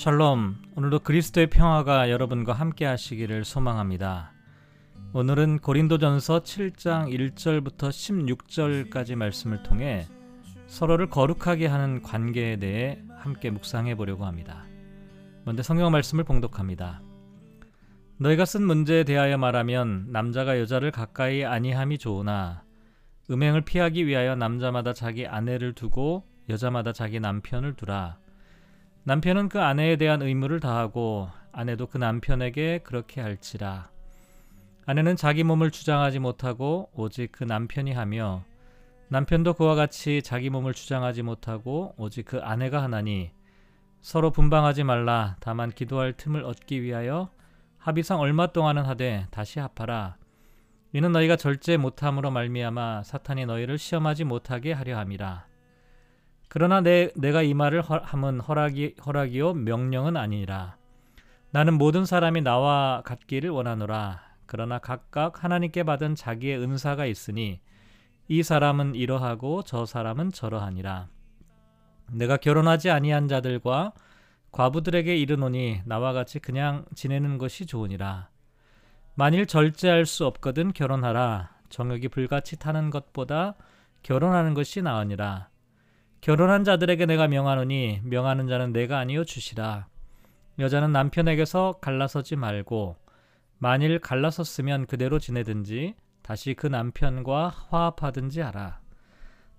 샬롬. 오늘도 그리스도의 평화가 여러분과 함께 하시기를 소망합니다. 오늘은 고린도전서 7장 1절부터 16절까지 말씀을 통해 서로를 거룩하게 하는 관계에 대해 함께 묵상해 보려고 합니다. 먼저 성경 말씀을 봉독합니다. 너희가 쓴 문제에 대하여 말하면 남자가 여자를 가까이 아니함이 좋으나 음행을 피하기 위하여 남자마다 자기 아내를 두고 여자마다 자기 남편을 두라. 남편은 그 아내에 대한 의무를 다하고 아내도 그 남편에게 그렇게 할지라. 아내는 자기 몸을 주장하지 못하고 오직 그 남편이 하며 남편도 그와 같이 자기 몸을 주장하지 못하고 오직 그 아내가 하나니 서로 분방하지 말라. 다만 기도할 틈을 얻기 위하여 합의상 얼마 동안은 하되 다시 합하라. 이는 너희가 절제 못함으로 말미암아 사탄이 너희를 시험하지 못하게 하려 함이라 그러나 내, 내가 이 말을 허, 함은 허락이, 허락이요 명령은 아니라 나는 모든 사람이 나와 같기를 원하노라. 그러나 각각 하나님께 받은 자기의 은사가 있으니 이 사람은 이러하고 저 사람은 저러하니라. 내가 결혼하지 아니한 자들과 과부들에게 이르노니 나와 같이 그냥 지내는 것이 좋으니라. 만일 절제할 수 없거든 결혼하라. 정욕이 불같이 타는 것보다 결혼하는 것이 나으니라. 결혼한 자들에게 내가 명하노니 명하는 자는 내가 아니요 주시라. 여자는 남편에게서 갈라서지 말고 만일 갈라섰으면 그대로 지내든지 다시 그 남편과 화합하든지 하라.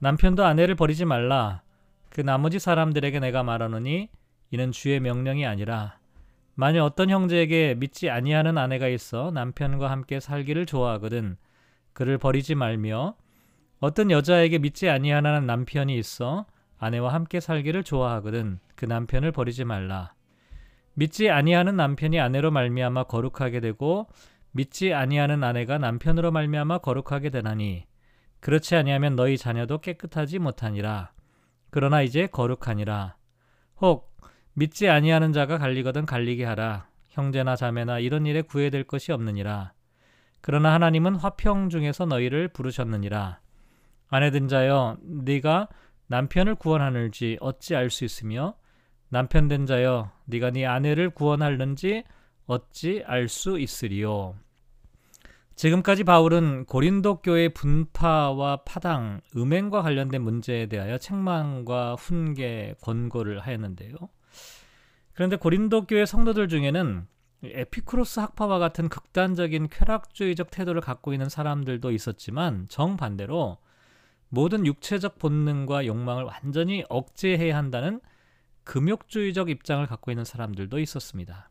남편도 아내를 버리지 말라. 그 나머지 사람들에게 내가 말하노니 이는 주의 명령이 아니라 만일 어떤 형제에게 믿지 아니하는 아내가 있어 남편과 함께 살기를 좋아하거든 그를 버리지 말며 어떤 여자에게 믿지 아니하는 남편이 있어 아내와 함께 살기를 좋아하거든 그 남편을 버리지 말라. 믿지 아니하는 남편이 아내로 말미암아 거룩하게 되고 믿지 아니하는 아내가 남편으로 말미암아 거룩하게 되나니 그렇지 아니하면 너희 자녀도 깨끗하지 못하니라. 그러나 이제 거룩하니라. 혹 믿지 아니하는 자가 갈리거든 갈리게 하라. 형제나 자매나 이런 일에 구애될 것이 없느니라. 그러나 하나님은 화평 중에서 너희를 부르셨느니라. 아내든 자여 네가 남편을 구원하는지 어찌 알 수 있으며 남편 된 자여 네가 네 아내를 구원하는지 어찌 알 수 있으리요. 지금까지 바울은 고린도 교회 분파와 파당, 음행과 관련된 문제에 대하여 책망과 훈계, 권고를 하였는데요. 그런데 고린도 교회 성도들 중에는 에피크로스 학파와 같은 극단적인 쾌락주의적 태도를 갖고 있는 사람들도 있었지만 정반대로 모든 육체적 본능과 욕망을 완전히 억제해야 한다는 금욕주의적 입장을 갖고 있는 사람들도 있었습니다.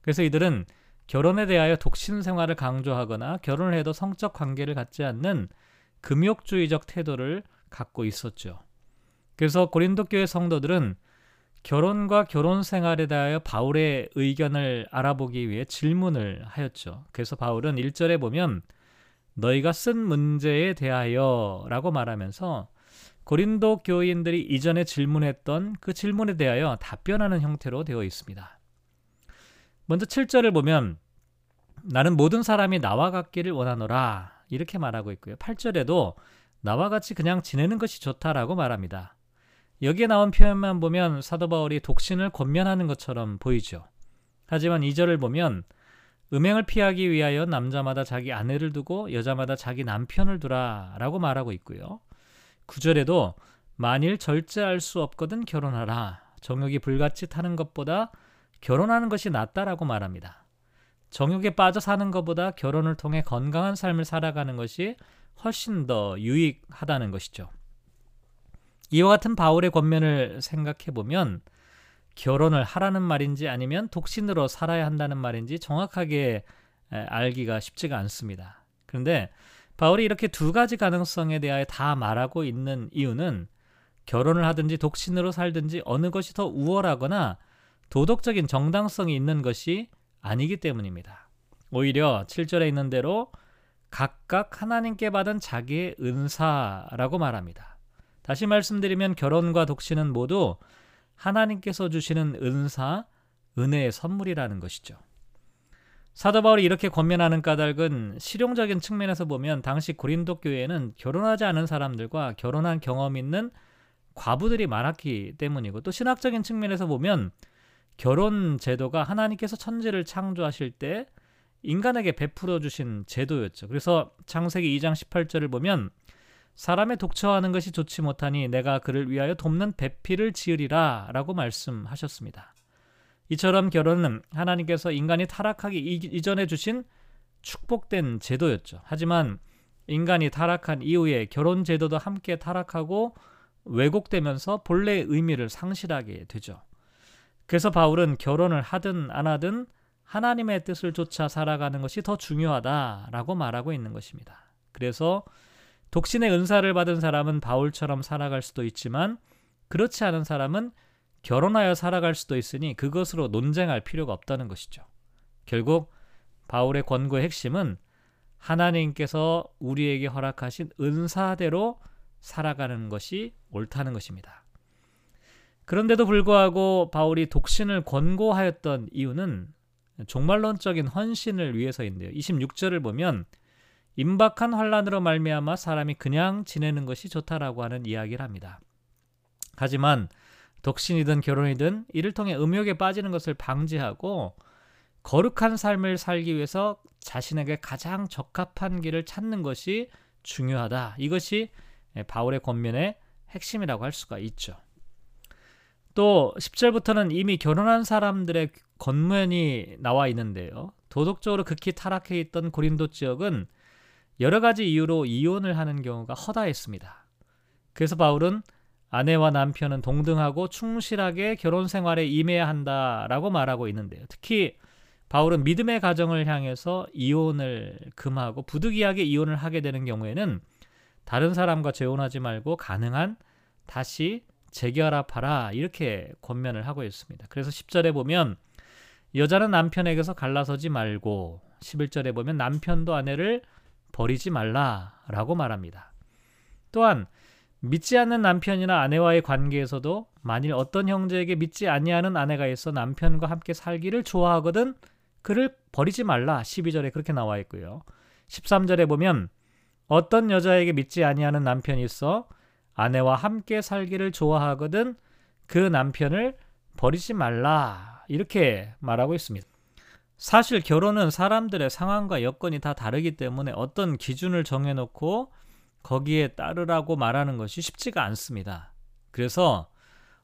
그래서 이들은 결혼에 대하여 독신 생활을 강조하거나 결혼을 해도 성적 관계를 갖지 않는 금욕주의적 태도를 갖고 있었죠. 그래서 고린도 교회 성도들은 결혼과 결혼 생활에 대하여 바울의 의견을 알아보기 위해 질문을 하였죠. 그래서 바울은 1절에 보면 너희가 쓴 문제에 대하여 라고 말하면서 고린도 교인들이 이전에 질문했던 그 질문에 대하여 답변하는 형태로 되어 있습니다. 먼저 7절을 보면 나는 모든 사람이 나와 같기를 원하노라 이렇게 말하고 있고요. 8절에도 나와 같이 그냥 지내는 것이 좋다라고 말합니다. 여기에 나온 표현만 보면 사도 바울이 독신을 권면하는 것처럼 보이죠. 하지만 2절을 보면 음행을 피하기 위하여 남자마다 자기 아내를 두고 여자마다 자기 남편을 두라라고 말하고 있고요. 구절에도 만일 절제할 수 없거든 결혼하라. 정욕이 불같이 타는 것보다 결혼하는 것이 낫다라고 말합니다. 정욕에 빠져 사는 것보다 결혼을 통해 건강한 삶을 살아가는 것이 훨씬 더 유익하다는 것이죠. 이와 같은 바울의 권면을 생각해 보면 결혼을 하라는 말인지 아니면 독신으로 살아야 한다는 말인지 정확하게 알기가 쉽지가 않습니다. 그런데 바울이 이렇게 두 가지 가능성에 대하여 다 말하고 있는 이유는 결혼을 하든지 독신으로 살든지 어느 것이 더 우월하거나 도덕적인 정당성이 있는 것이 아니기 때문입니다. 오히려 7절에 있는 대로 각각 하나님께 받은 자기의 은사라고 말합니다. 다시 말씀드리면 결혼과 독신은 모두 하나님께서 주시는 은사, 은혜의 선물이라는 것이죠. 사도 바울이 이렇게 권면하는 까닭은 실용적인 측면에서 보면 당시 고린도 교회에는 결혼하지 않은 사람들과 결혼한 경험 있는 과부들이 많았기 때문이고 또 신학적인 측면에서 보면 결혼 제도가 하나님께서 천지를 창조하실 때 인간에게 베풀어 주신 제도였죠. 그래서 창세기 2장 18절을 보면 사람의 독처하는 것이 좋지 못하니 내가 그를 위하여 돕는 배필을 지으리라 라고 말씀하셨습니다. 이처럼 결혼은 하나님께서 인간이 타락하기 이전에 주신 축복된 제도였죠. 하지만 인간이 타락한 이후에 결혼 제도도 함께 타락하고 왜곡되면서 본래의 의미를 상실하게 되죠. 그래서 바울은 결혼을 하든 안 하든 하나님의 뜻을 쫓아 살아가는 것이 더 중요하다라고 말하고 있는 것입니다. 그래서 독신의 은사를 받은 사람은 바울처럼 살아갈 수도 있지만 그렇지 않은 사람은 결혼하여 살아갈 수도 있으니 그것으로 논쟁할 필요가 없다는 것이죠. 결국 바울의 권고의 핵심은 하나님께서 우리에게 허락하신 은사대로 살아가는 것이 옳다는 것입니다. 그런데도 불구하고 바울이 독신을 권고하였던 이유는 종말론적인 헌신을 위해서인데요. 26절을 보면 임박한 환란으로 말미암아 사람이 그냥 지내는 것이 좋다라고 하는 이야기를 합니다. 하지만 독신이든 결혼이든 이를 통해 음욕에 빠지는 것을 방지하고 거룩한 삶을 살기 위해서 자신에게 가장 적합한 길을 찾는 것이 중요하다. 이것이 바울의 권면의 핵심이라고 할 수가 있죠. 또 10절부터는 이미 결혼한 사람들의 권면이 나와 있는데요. 도덕적으로 극히 타락해 있던 고린도 지역은 여러 가지 이유로 이혼을 하는 경우가 허다했습니다. 그래서 바울은 아내와 남편은 동등하고 충실하게 결혼 생활에 임해야 한다라고 말하고 있는데요. 특히 바울은 믿음의 가정을 향해서 이혼을 금하고 부득이하게 이혼을 하게 되는 경우에는 다른 사람과 재혼하지 말고 가능한 다시 재결합하라 이렇게 권면을 하고 있습니다. 그래서 10절에 보면 여자는 남편에게서 갈라서지 말고 11절에 보면 남편도 아내를 버리지 말라라고 말합니다. 또한 믿지 않는 남편이나 아내와의 관계에서도 만일 어떤 형제에게 믿지 아니하는 아내가 있어 남편과 함께 살기를 좋아하거든 그를 버리지 말라 12절에 그렇게 나와 있고요. 13절에 보면 어떤 여자에게 믿지 아니하는 남편이 있어 아내와 함께 살기를 좋아하거든 그 남편을 버리지 말라 이렇게 말하고 있습니다. 사실 결혼은 사람들의 상황과 여건이 다 다르기 때문에 어떤 기준을 정해놓고 거기에 따르라고 말하는 것이 쉽지가 않습니다. 그래서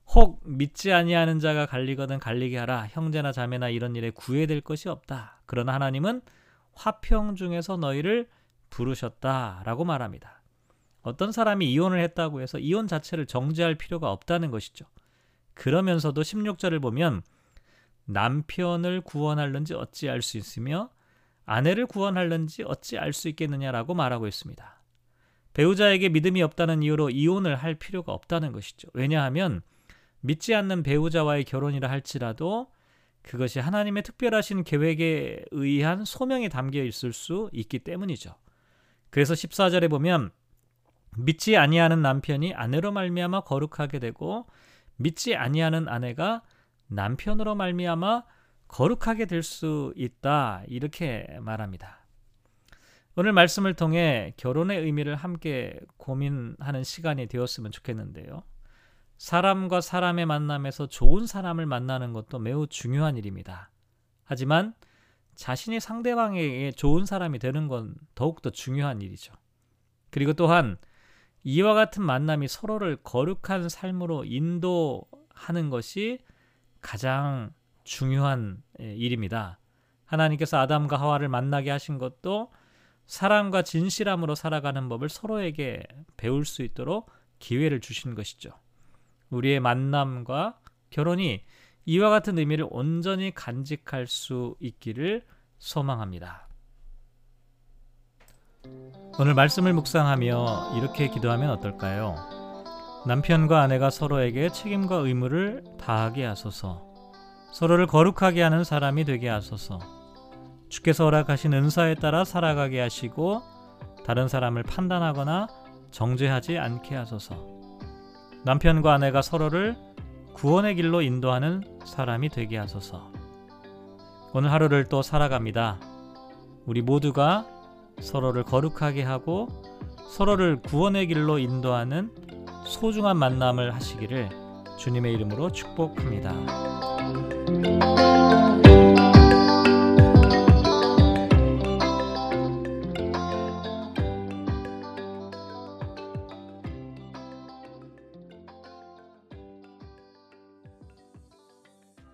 혹 믿지 아니하는 자가 갈리거든 갈리게 하라 형제나 자매나 이런 일에 구애될 것이 없다. 그러나 하나님은 화평 중에서 너희를 부르셨다라고 말합니다. 어떤 사람이 이혼을 했다고 해서 이혼 자체를 정지할 필요가 없다는 것이죠. 그러면서도 16절을 보면 남편을 구원할는지 어찌 알 수 있으며 아내를 구원할는지 어찌 알 수 있겠느냐라고 말하고 있습니다. 배우자에게 믿음이 없다는 이유로 이혼을 할 필요가 없다는 것이죠. 왜냐하면 믿지 않는 배우자와의 결혼이라 할지라도 그것이 하나님의 특별하신 계획에 의한 소명이 담겨 있을 수 있기 때문이죠. 그래서 14절에 보면 믿지 아니하는 남편이 아내로 말미암아 거룩하게 되고 믿지 아니하는 아내가 남편으로 말미암아 거룩하게 될 수 있다 이렇게 말합니다. 오늘 말씀을 통해 결혼의 의미를 함께 고민하는 시간이 되었으면 좋겠는데요. 사람과 사람의 만남에서 좋은 사람을 만나는 것도 매우 중요한 일입니다. 하지만 자신이 상대방에게 좋은 사람이 되는 건 더욱더 중요한 일이죠. 그리고 또한 이와 같은 만남이 서로를 거룩한 삶으로 인도하는 것이 가장 중요한 예, 일입니다. 하나님께서 아담과 하와를 만나게 하신 것도 사랑과 진실함으로 살아가는 법을 서로에게 배울 수 있도록 기회를 주신 것이죠. 우리의 만남과 결혼이 이와 같은 의미를 온전히 간직할 수 있기를 소망합니다. 오늘 말씀을 묵상하며 이렇게 기도하면 어떨까요? 남편과 아내가 서로에게 책임과 의무를 다하게 하소서. 서로를 거룩하게 하는 사람이 되게 하소서. 주께서 허락하신 은사에 따라 살아가게 하시고 다른 사람을 판단하거나 정죄하지 않게 하소서. 남편과 아내가 서로를 구원의 길로 인도하는 사람이 되게 하소서. 오늘 하루를 또 살아갑니다. 우리 모두가 서로를 거룩하게 하고 서로를 구원의 길로 인도하는 소중한 만남을 하시기를 주님의 이름으로 축복합니다.